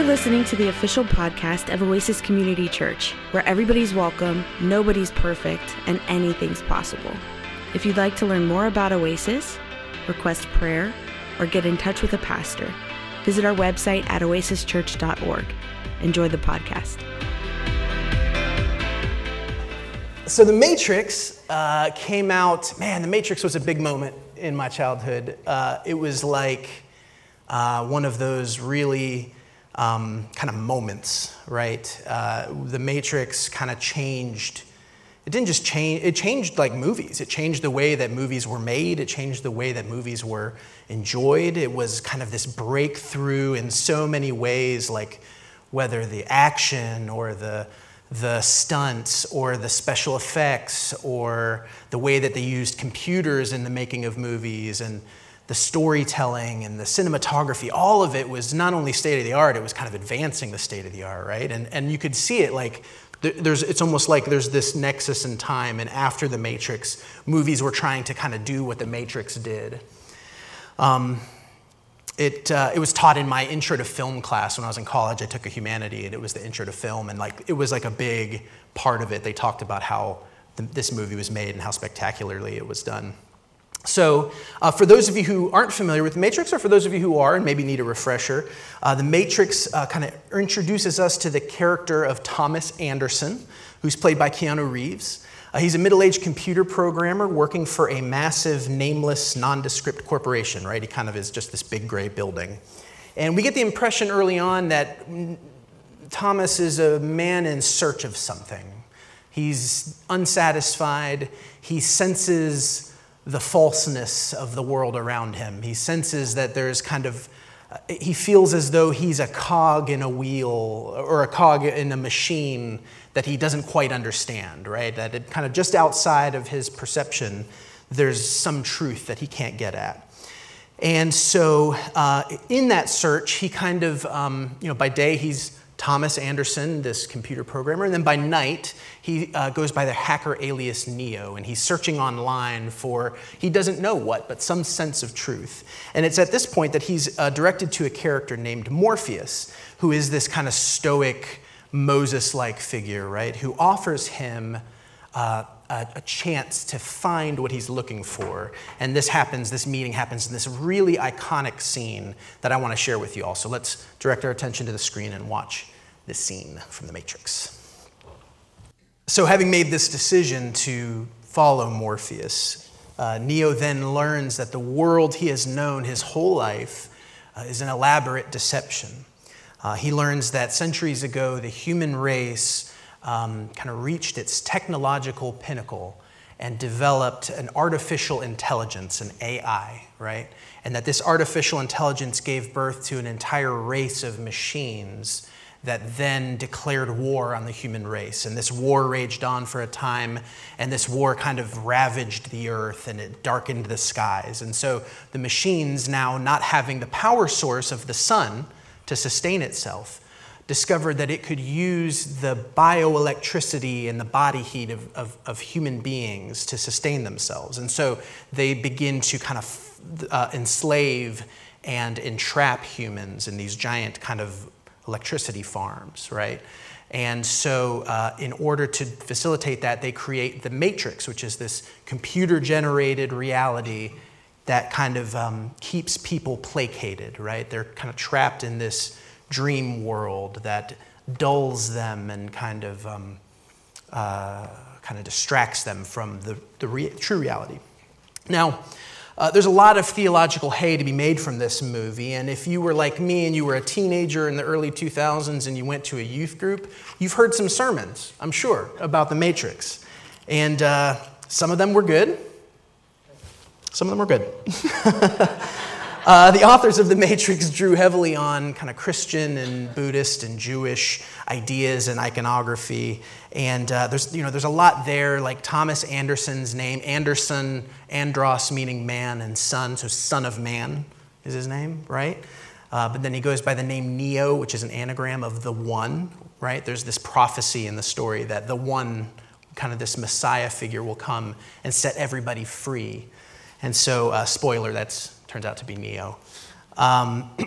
You're listening to the official podcast of Oasis Community Church, where everybody's welcome, nobody's perfect, and anything's possible. If you'd like to learn more about Oasis, request prayer, or get in touch with a pastor, visit our website at oasischurch.org. Enjoy the podcast. So, The Matrix uh, came out, man, The Matrix was a big moment in my childhood. Uh, it was like uh, one of those really um, kind of moments, right? Uh, the Matrix kind of changed. It didn't just change, it changed like movies. It changed the way that movies were made, it changed the way that movies were enjoyed. It was kind of this breakthrough in so many ways, like whether the action or the the stunts or the special effects or the way that they used computers in the making of movies and the storytelling and the cinematography, all of it was not only state of the art, it was kind of advancing the state of the art, right? And, and you could see it like, there's, it's almost like there's this nexus in time, and after The Matrix, movies were trying to kind of do what The Matrix did. Um, it, uh, it was taught in my intro to film class when I was in college. I took a humanity, and it was the intro to film, and like it was like a big part of it. They talked about how the, this movie was made and how spectacularly it was done. So, uh, for those of you who aren't familiar with The Matrix, or for those of you who are and maybe need a refresher, uh, The Matrix uh, kind of introduces us to the character of Thomas Anderson, who's played by Keanu Reeves. Uh, he's a middle aged computer programmer working for a massive, nameless, nondescript corporation, right? He kind of is just this big gray building. And we get the impression early on that Thomas is a man in search of something. He's unsatisfied, he senses the falseness of the world around him. He senses that there's kind of, he feels as though he's a cog in a wheel or a cog in a machine that he doesn't quite understand, right? That it kind of just outside of his perception, there's some truth that he can't get at. And so, uh, in that search, he kind of, um, you know, by day he's Thomas Anderson, this computer programmer. And then by night, he uh, goes by the hacker alias Neo, and he's searching online for, he doesn't know what, but some sense of truth. And it's at this point that he's uh, directed to a character named Morpheus, who is this kind of stoic, Moses like figure, right? Who offers him. Uh, a, a, chance to find what he's looking for. And this happens, this meeting happens in this really iconic scene that I want to share with you all. So let's direct our attention to the screen and watch this scene from The Matrix. So, having made this decision to follow Morpheus, uh, Neo then learns that the world he has known his whole life uh, is an elaborate deception. Uh, he learns that centuries ago, the human race um, kind of reached its technological pinnacle and developed an artificial intelligence, an AI, right? And that this artificial intelligence gave birth to an entire race of machines that then declared war on the human race. And this war raged on for a time, and this war kind of ravaged the earth and it darkened the skies. And so the machines, now not having the power source of the sun to sustain itself, discovered that it could use the bioelectricity and the body heat of, of, of human beings to sustain themselves. And so they begin to kind of uh, enslave and entrap humans in these giant kind of electricity farms, right? And so, uh, in order to facilitate that, they create the matrix, which is this computer generated reality that kind of um, keeps people placated, right? They're kind of trapped in this dream world that dulls them and kind of um, uh, kind of distracts them from the, the re- true reality. Now, uh, there's a lot of theological hay to be made from this movie, and if you were like me and you were a teenager in the early 2000s and you went to a youth group, you've heard some sermons, I'm sure, about the Matrix. And uh, some of them were good, some of them were good. Uh, the authors of The Matrix drew heavily on kind of Christian and Buddhist and Jewish ideas and iconography. And uh, there's, you know, there's a lot there, like Thomas Anderson's name, Anderson, Andros meaning man and son, so son of man is his name, right? Uh, but then he goes by the name Neo, which is an anagram of the one, right? There's this prophecy in the story that the one, kind of this Messiah figure, will come and set everybody free. And so, uh, spoiler, that's turns out to be Neo. Um,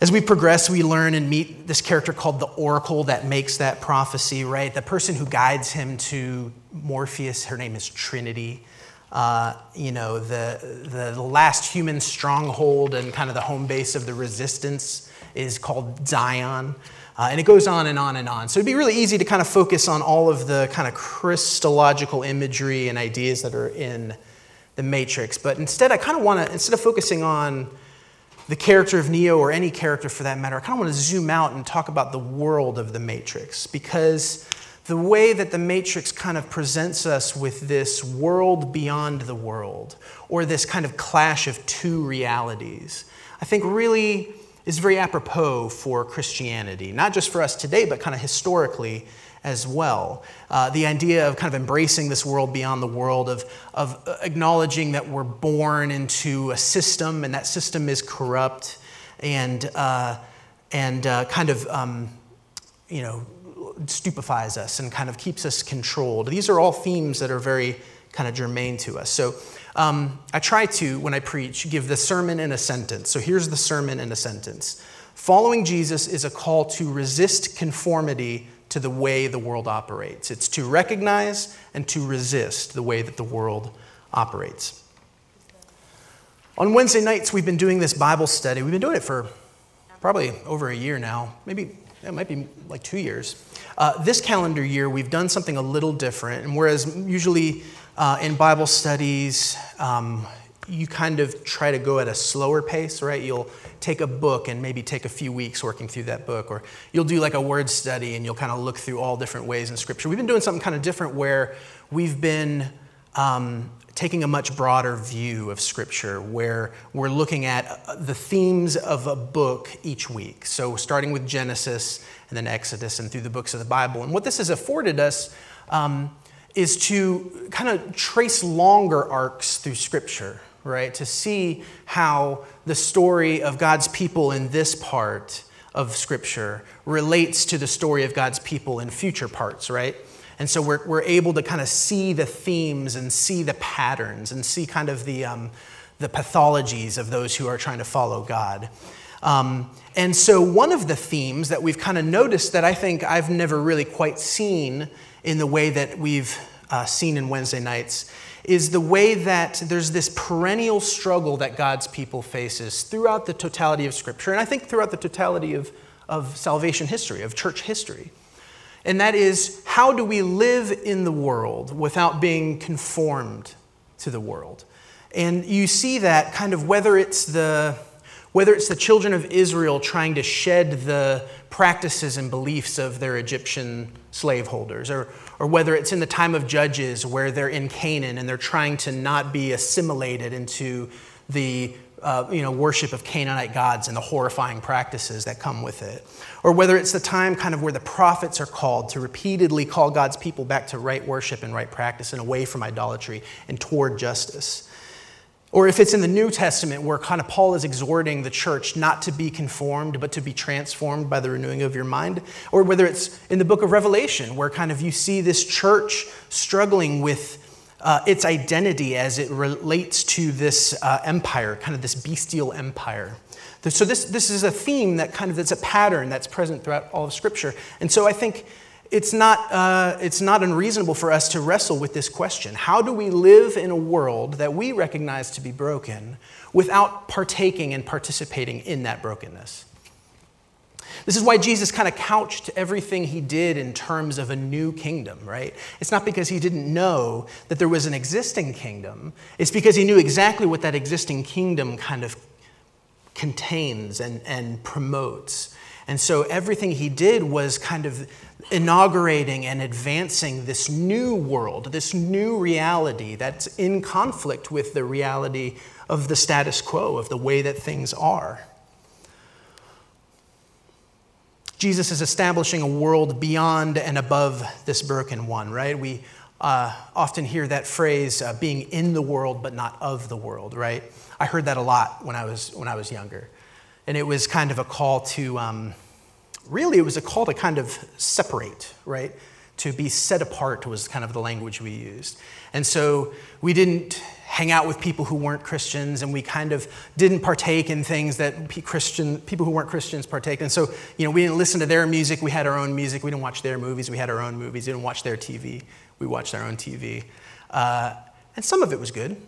As we progress, we learn and meet this character called the oracle that makes that prophecy, right? The person who guides him to Morpheus, her name is Trinity. Uh, you know, the, the, the last human stronghold and kind of the home base of the resistance is called Zion. Uh, and it goes on and on and on. So it'd be really easy to kind of focus on all of the kind of Christological imagery and ideas that are in the Matrix. But instead, I kind of want to, instead of focusing on the character of Neo or any character for that matter, I kind of want to zoom out and talk about the world of the Matrix because the way that the Matrix kind of presents us with this world beyond the world or this kind of clash of two realities, I think really is very apropos for Christianity, not just for us today, but kind of historically as well. Uh, the idea of kind of embracing this world beyond the world, of, of acknowledging that we're born into a system and that system is corrupt and, uh, and uh, kind of, um, you know, stupefies us and kind of keeps us controlled. These are all themes that are very kind of germane to us. So um, I try to, when I preach, give the sermon in a sentence. So here's the sermon in a sentence. Following Jesus is a call to resist conformity to the way the world operates. It's to recognize and to resist the way that the world operates. On Wednesday nights, we've been doing this Bible study. We've been doing it for probably over a year now, maybe it might be like two years. Uh, this calendar year, we've done something a little different. And whereas usually uh, in Bible studies, um, you kind of try to go at a slower pace, right? You'll take a book and maybe take a few weeks working through that book, or you'll do like a word study and you'll kind of look through all different ways in Scripture. We've been doing something kind of different where we've been um, taking a much broader view of Scripture, where we're looking at uh, the themes of a book each week. So, starting with Genesis and then Exodus and through the books of the Bible. And what this has afforded us um, is to kind of trace longer arcs through Scripture right? To see how the story of God's people in this part of Scripture relates to the story of God's people in future parts, right? And so we're, we're able to kind of see the themes and see the patterns and see kind of the, um, the pathologies of those who are trying to follow God. Um, and so, one of the themes that we've kind of noticed that I think I've never really quite seen in the way that we've uh, seen in Wednesday nights is the way that there's this perennial struggle that God's people faces throughout the totality of Scripture, and I think throughout the totality of, of salvation history, of church history. And that is, how do we live in the world without being conformed to the world? And you see that kind of whether it's the whether it's the children of Israel trying to shed the practices and beliefs of their Egyptian slaveholders, or, or whether it's in the time of Judges where they're in Canaan and they're trying to not be assimilated into the uh, you know, worship of Canaanite gods and the horrifying practices that come with it. Or whether it's the time kind of where the prophets are called to repeatedly call God's people back to right worship and right practice and away from idolatry and toward justice. Or if it's in the New Testament where kind of Paul is exhorting the church not to be conformed, but to be transformed by the renewing of your mind. Or whether it's in the book of Revelation where kind of you see this church struggling with uh, its identity as it relates to this uh, empire, kind of this bestial empire. So this, this is a theme that kind of, that's a pattern that's present throughout all of Scripture. And so I think it's not, uh, it's not unreasonable for us to wrestle with this question How do we live in a world that we recognize to be broken without partaking and participating in that brokenness? This is why Jesus kind of couched everything he did in terms of a new kingdom, right? It's not because he didn't know that there was an existing kingdom, it's because he knew exactly what that existing kingdom kind of contains and, and promotes. And so everything he did was kind of inaugurating and advancing this new world, this new reality that's in conflict with the reality of the status quo, of the way that things are. Jesus is establishing a world beyond and above this broken one, right? We uh, often hear that phrase, uh, being in the world but not of the world, right? I heard that a lot when I was, when I was younger. And it was kind of a call to, um, really, it was a call to kind of separate, right? To be set apart was kind of the language we used. And so we didn't hang out with people who weren't Christians, and we kind of didn't partake in things that Christian people who weren't Christians partake. And so, you know, we didn't listen to their music. We had our own music. We didn't watch their movies. We had our own movies. We didn't watch their TV. We watched our own TV. Uh, and some of it was good.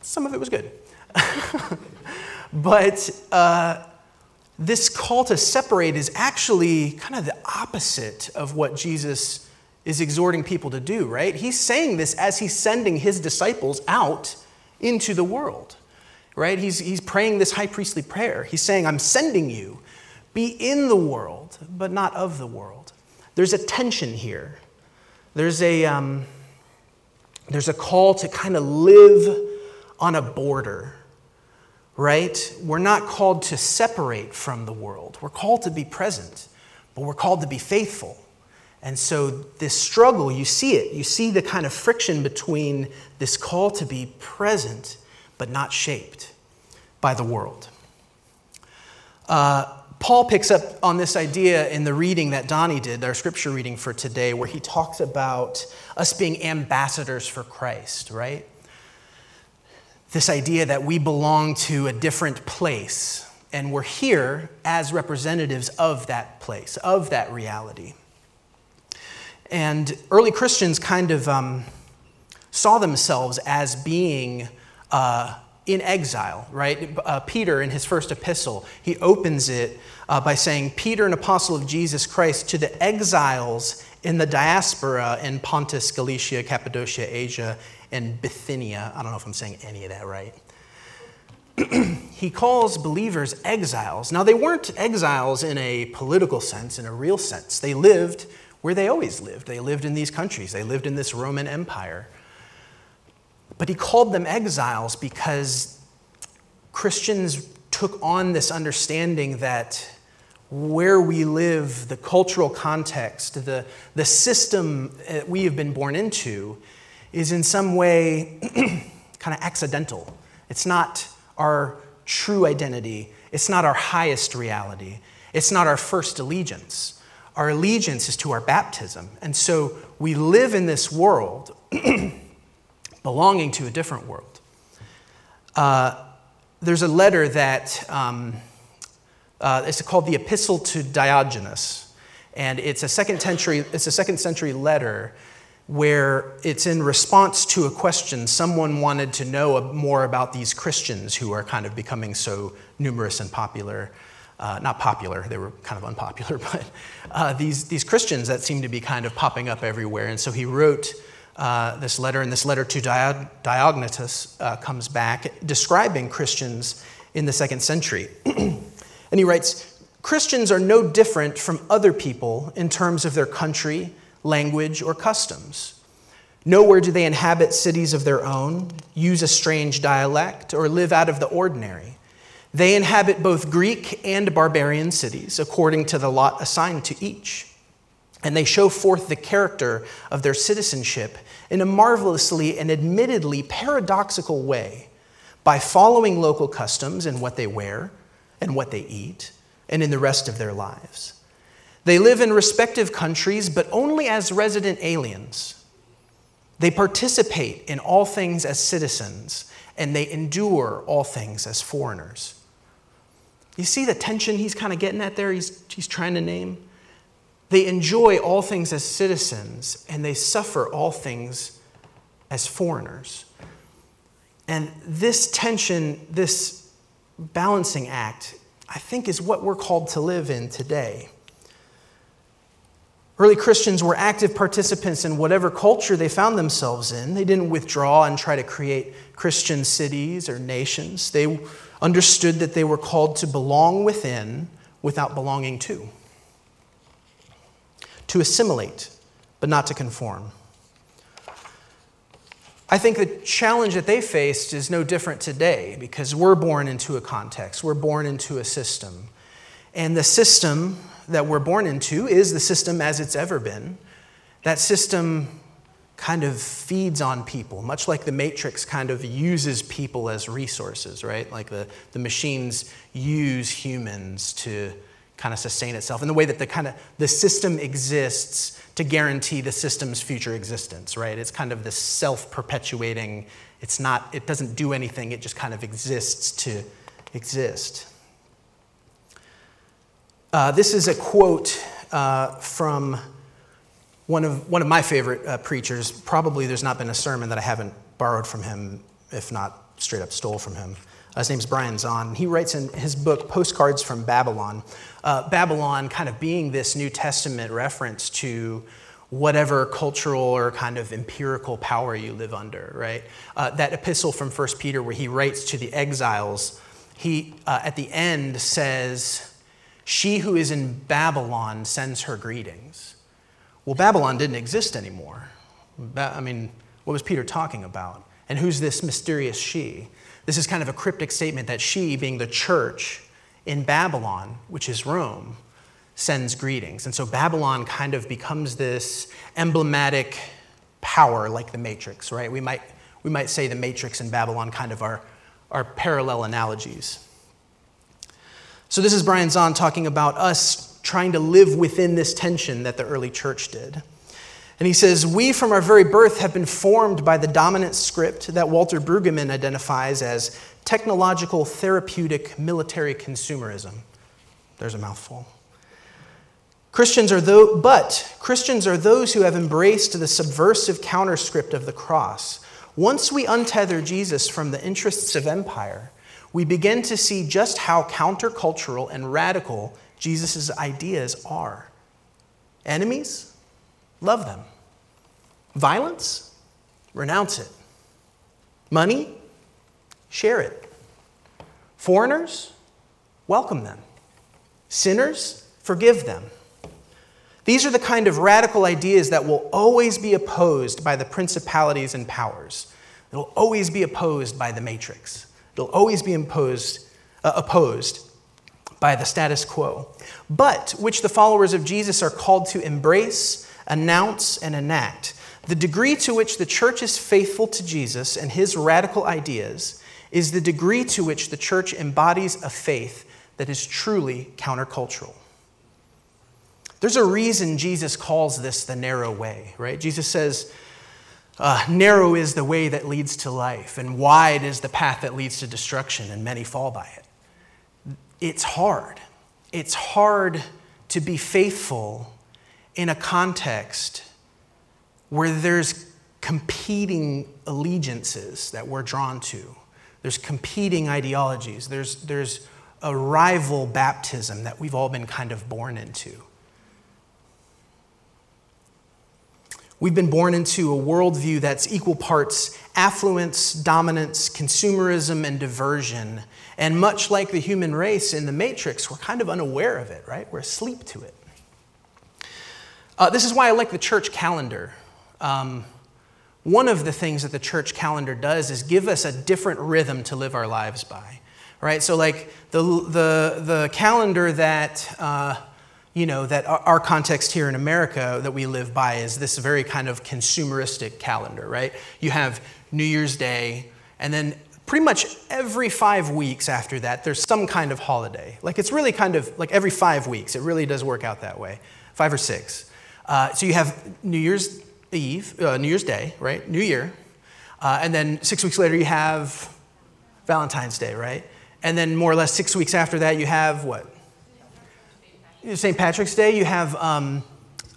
Some of it was good. but uh, this call to separate is actually kind of the opposite of what Jesus is exhorting people to do, right? He's saying this as he's sending his disciples out into the world, right? He's, he's praying this high priestly prayer. He's saying, I'm sending you. Be in the world, but not of the world. There's a tension here. There's a, um, there's a call to kind of live on a border, right? We're not called to separate from the world. We're called to be present, but we're called to be faithful. And so, this struggle, you see it. You see the kind of friction between this call to be present but not shaped by the world. Uh, Paul picks up on this idea in the reading that Donnie did, our scripture reading for today, where he talks about us being ambassadors for Christ, right? This idea that we belong to a different place, and we're here as representatives of that place, of that reality. And early Christians kind of um, saw themselves as being uh, in exile, right? Uh, Peter, in his first epistle, he opens it uh, by saying, Peter, an apostle of Jesus Christ, to the exiles in the diaspora in Pontus, Galatia, Cappadocia, Asia, and Bithynia. I don't know if I'm saying any of that right. he calls believers exiles. Now, they weren't exiles in a political sense, in a real sense. They lived where they always lived. They lived in these countries, they lived in this Roman Empire. But he called them exiles because Christians took on this understanding that where we live, the cultural context, the, the system that we have been born into, is in some way kind of accidental. It's not our true identity, it's not our highest reality, it's not our first allegiance our allegiance is to our baptism. And so we live in this world belonging to a different world. Uh, there's a letter that um, uh, it's called the Epistle to Diognetus, and it's a second century, it's a second century letter where it's in response to a question someone wanted to know more about these Christians who are kind of becoming so numerous and popular uh, not popular, they were kind of unpopular, but uh, these, these Christians that seem to be kind of popping up everywhere. And so he wrote uh, this letter, and this letter to Diognetus uh, comes back describing Christians in the second century. and he writes Christians are no different from other people in terms of their country, language, or customs. Nowhere do they inhabit cities of their own, use a strange dialect, or live out of the ordinary. They inhabit both Greek and barbarian cities, according to the lot assigned to each. And they show forth the character of their citizenship in a marvelously and admittedly paradoxical way by following local customs in what they wear and what they eat and in the rest of their lives. They live in respective countries, but only as resident aliens. They participate in all things as citizens, and they endure all things as foreigners. You see the tension he's kind of getting at there? He's, he's trying to name? They enjoy all things as citizens, and they suffer all things as foreigners. And this tension, this balancing act, I think is what we're called to live in today. Early Christians were active participants in whatever culture they found themselves in. They didn't withdraw and try to create Christian cities or nations. They understood that they were called to belong within without belonging to, to assimilate, but not to conform. I think the challenge that they faced is no different today because we're born into a context, we're born into a system. And the system that we're born into is the system as it's ever been. That system kind of feeds on people, much like the Matrix kind of uses people as resources, right? Like the, the machines use humans to kind of sustain itself, in the way that the kind of the system exists to guarantee the system's future existence, right? It's kind of this self-perpetuating. It's not. It doesn't do anything. It just kind of exists to exist. Uh, this is a quote uh, from one of, one of my favorite uh, preachers. Probably there's not been a sermon that I haven't borrowed from him, if not straight up stole from him. Uh, his name's Brian Zahnd. He writes in his book, Postcards from Babylon, uh, Babylon kind of being this New Testament reference to whatever cultural or kind of empirical power you live under, right? That epistle from 1 Peter where he writes to the exiles, he at the end says, She who is in Babylon sends her greetings. Well, Babylon didn't exist anymore. I mean, what was Peter talking about? And who's this mysterious she? This is kind of a cryptic statement that she, being the church in Babylon, which is Rome, sends greetings. And so Babylon kind of becomes this emblematic power like the Matrix, right? We might, we might say the Matrix and Babylon kind of are, are parallel analogies. So this is Brian Zahnd talking about us trying to live within this tension that the early church did. And he says, We from our very birth have been formed by the dominant script that Walter Brueggemann identifies as technological, therapeutic, military consumerism. There's a mouthful. Christians are those, but Christians are those who have embraced the subversive counterscript of the cross. Once we untether Jesus from the interests of empire, we begin to see just how countercultural and radical Jesus' ideas are. Enemies? Love them. Violence? Renounce it. Money? Share it. Foreigners? Welcome them. Sinners? Forgive them. These are the kind of radical ideas that will always be opposed by the principalities and powers. It'll always be opposed by the matrix. It'll always be imposed, uh, opposed by the status quo, but which the followers of Jesus are called to embrace, announce, and enact. The degree to which the church is faithful to Jesus and his radical ideas is the degree to which the church embodies a faith that is truly countercultural. There's a reason Jesus calls this the narrow way, right? Jesus says, uh, narrow is the way that leads to life, and wide is the path that leads to destruction, and many fall by it. It's hard. It's hard to be faithful in a context where there's competing allegiances that we're drawn to. There's competing ideologies. There's, there's a rival baptism that we've all been kind of born into. We've been born into a worldview that's equal parts affluence, dominance, consumerism, and diversion. And much like the human race in the Matrix, we're kind of unaware of it, right? We're asleep to it. Uh, this is why I like the church calendar. Um, one of the things that the church calendar does is give us a different rhythm to live our lives by, right? So, like the, the, the calendar that uh, you know, that our context here in America that we live by is this very kind of consumeristic calendar, right? You have New Year's Day, and then pretty much every five weeks after that, there's some kind of holiday. Like it's really kind of like every five weeks, it really does work out that way, five or six. Uh, so you have New Year's Eve, uh, New Year's Day, right? New Year. Uh, and then six weeks later, you have Valentine's Day, right? And then more or less six weeks after that, you have what? St. Patrick's Day, you have, um,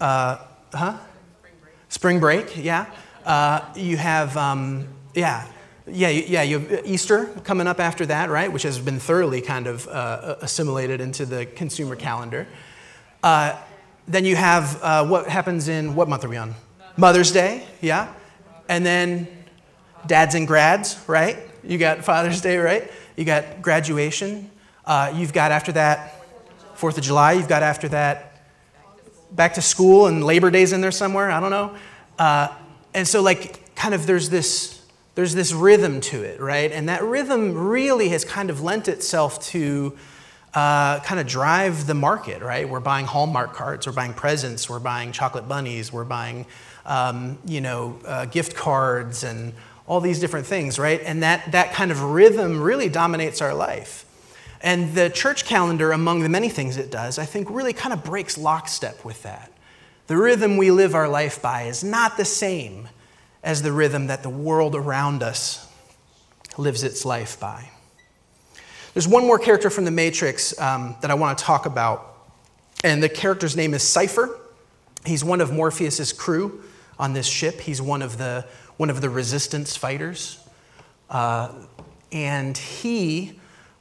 uh, huh? Spring break. Spring break, yeah. Uh, you have, um, yeah, yeah, yeah. You have Easter coming up after that, right? Which has been thoroughly kind of uh, assimilated into the consumer calendar. Uh, then you have uh, what happens in what month are we on? Mother's Day, yeah. And then dads and grads, right? You got Father's Day, right? You got graduation. Uh, you've got after that Fourth of July, you've got after that back to school and Labor Day's in there somewhere. I don't know. Uh, and so, like, kind of there's this there's this rhythm to it, right? And that rhythm really has kind of lent itself to uh, kind of drive the market, right? We're buying Hallmark cards, we're buying presents, we're buying chocolate bunnies, we're buying, um, you know, uh, gift cards and all these different things, right? And that, that kind of rhythm really dominates our life. And the church calendar, among the many things it does, I think really kind of breaks lockstep with that. The rhythm we live our life by is not the same as the rhythm that the world around us lives its life by. There's one more character from The Matrix um, that I want to talk about, and the character's name is Cypher. He's one of Morpheus's crew on this ship. He's one of the, one of the resistance fighters. Uh, and he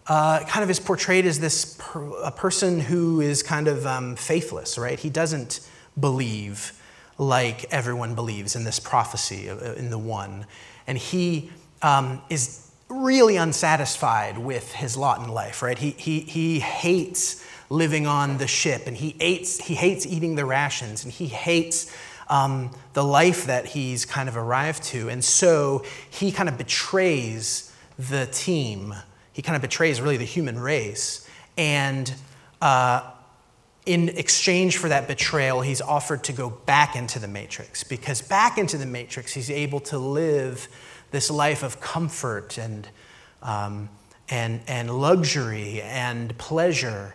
uh, kind of is portrayed as this per, a person who is kind of um, faithless, right? He doesn't believe like everyone believes in this prophecy, uh, in the one. And he um, is really unsatisfied with his lot in life, right? He, he, he hates living on the ship and he hates, he hates eating the rations and he hates um, the life that he's kind of arrived to. And so he kind of betrays the team. He kind of betrays really the human race. And uh, in exchange for that betrayal, he's offered to go back into the matrix because back into the matrix, he's able to live this life of comfort and, um, and, and luxury and pleasure.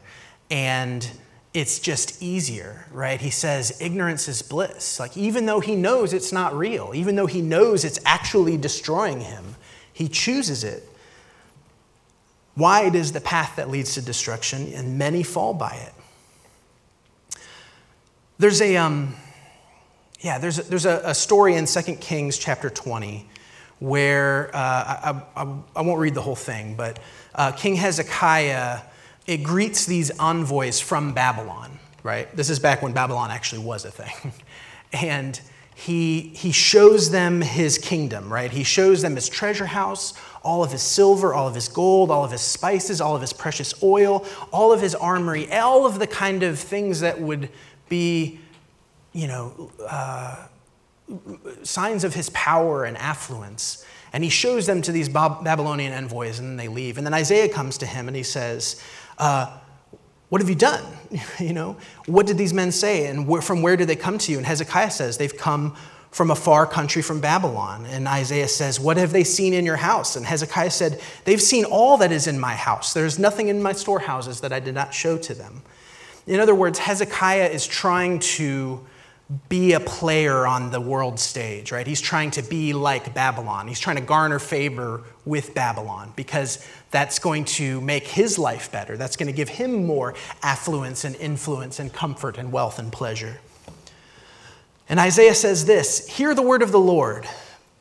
And it's just easier, right? He says ignorance is bliss. Like, even though he knows it's not real, even though he knows it's actually destroying him, he chooses it. Wide is the path that leads to destruction, and many fall by it. There's a, um, yeah, there's a, there's a, a story in 2 Kings chapter 20 where uh, I, I, I, won't read the whole thing, but uh, King Hezekiah it greets these envoys from Babylon, right? This is back when Babylon actually was a thing. and he, he shows them his kingdom, right? He shows them his treasure house, all of his silver, all of his gold, all of his spices, all of his precious oil, all of his armory, all of the kind of things that would be, you know, uh, signs of his power and affluence. And he shows them to these Babylonian envoys, and then they leave. And then Isaiah comes to him and he says, uh, What have you done? you know, what did these men say? And where, from where did they come to you? And Hezekiah says, They've come from a far country from Babylon. And Isaiah says, What have they seen in your house? And Hezekiah said, They've seen all that is in my house. There's nothing in my storehouses that I did not show to them. In other words, Hezekiah is trying to be a player on the world stage, right? He's trying to be like Babylon. He's trying to garner favor with Babylon because that's going to make his life better. That's going to give him more affluence and influence and comfort and wealth and pleasure. And Isaiah says this Hear the word of the Lord.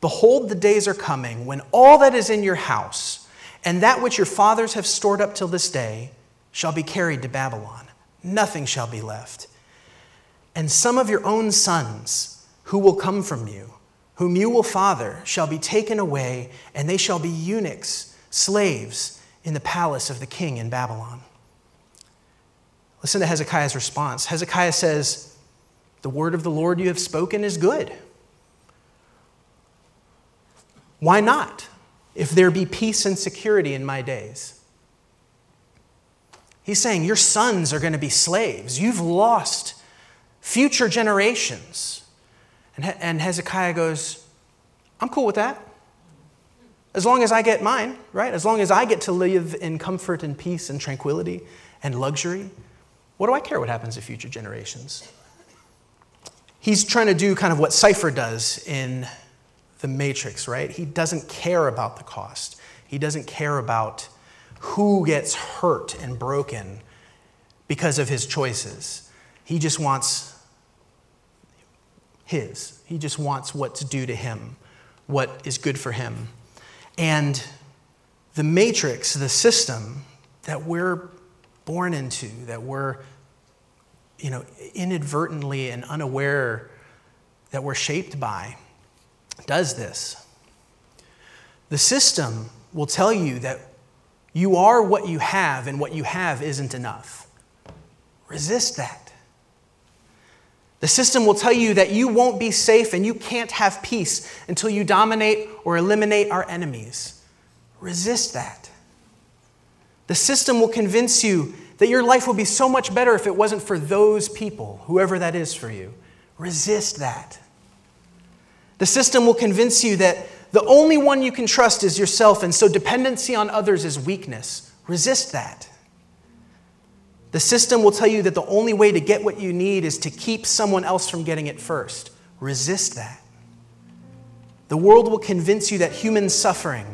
Behold, the days are coming when all that is in your house and that which your fathers have stored up till this day shall be carried to Babylon nothing shall be left. And some of your own sons who will come from you, whom you will father, shall be taken away, and they shall be eunuchs, slaves, in the palace of the king in Babylon. Listen to Hezekiah's response. Hezekiah says, The word of the Lord you have spoken is good. Why not, if there be peace and security in my days? He's saying, Your sons are going to be slaves. You've lost future generations. And, and Hezekiah goes, I'm cool with that. As long as I get mine, right? As long as I get to live in comfort and peace and tranquility and luxury, what do I care what happens to future generations? He's trying to do kind of what Cypher does in The Matrix, right? He doesn't care about the cost, he doesn't care about who gets hurt and broken because of his choices. He just wants his. He just wants what's due to him, what is good for him. And the matrix, the system that we're born into, that we're you know, inadvertently and unaware that we're shaped by, does this. The system will tell you that you are what you have, and what you have isn't enough. Resist that. The system will tell you that you won't be safe and you can't have peace until you dominate or eliminate our enemies. Resist that. The system will convince you that your life will be so much better if it wasn't for those people, whoever that is for you. Resist that. The system will convince you that the only one you can trust is yourself, and so dependency on others is weakness. Resist that. The system will tell you that the only way to get what you need is to keep someone else from getting it first. Resist that. The world will convince you that human suffering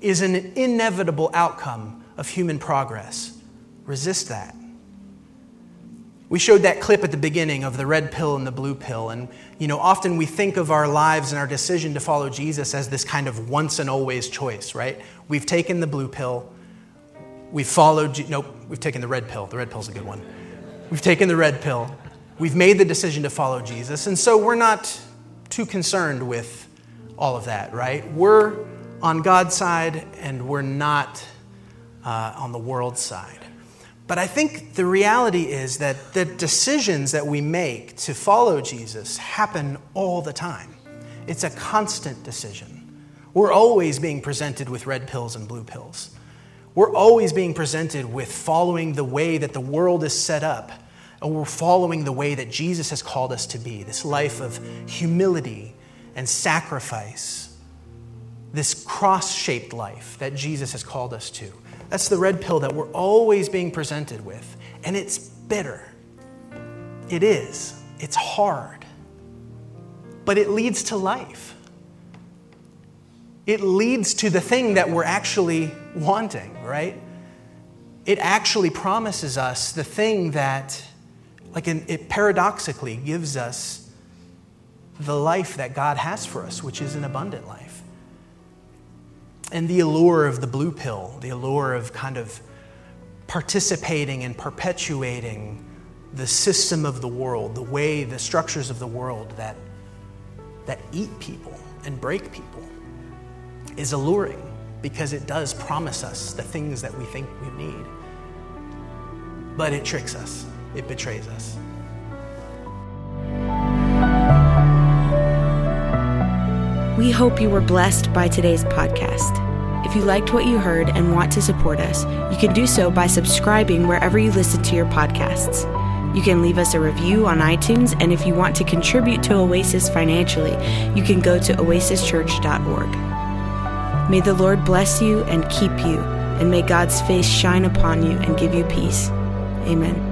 is an inevitable outcome of human progress. Resist that. We showed that clip at the beginning of the red pill and the blue pill. And, you know, often we think of our lives and our decision to follow Jesus as this kind of once and always choice, right? We've taken the blue pill. We've followed, nope, we've taken the red pill. The red pill's a good one. We've taken the red pill. We've made the decision to follow Jesus. And so we're not too concerned with all of that, right? We're on God's side and we're not uh, on the world's side. But I think the reality is that the decisions that we make to follow Jesus happen all the time. It's a constant decision. We're always being presented with red pills and blue pills. We're always being presented with following the way that the world is set up, and we're following the way that Jesus has called us to be this life of humility and sacrifice, this cross shaped life that Jesus has called us to. That's the red pill that we're always being presented with. And it's bitter. It is. It's hard. But it leads to life. It leads to the thing that we're actually wanting, right? It actually promises us the thing that, like, it paradoxically gives us the life that God has for us, which is an abundant life and the allure of the blue pill, the allure of kind of participating and perpetuating the system of the world, the way, the structures of the world that, that eat people and break people, is alluring because it does promise us the things that we think we need. But it tricks us, it betrays us. We hope you were blessed by today's podcast. If you liked what you heard and want to support us, you can do so by subscribing wherever you listen to your podcasts. You can leave us a review on iTunes, and if you want to contribute to Oasis financially, you can go to oasischurch.org. May the Lord bless you and keep you, and may God's face shine upon you and give you peace. Amen.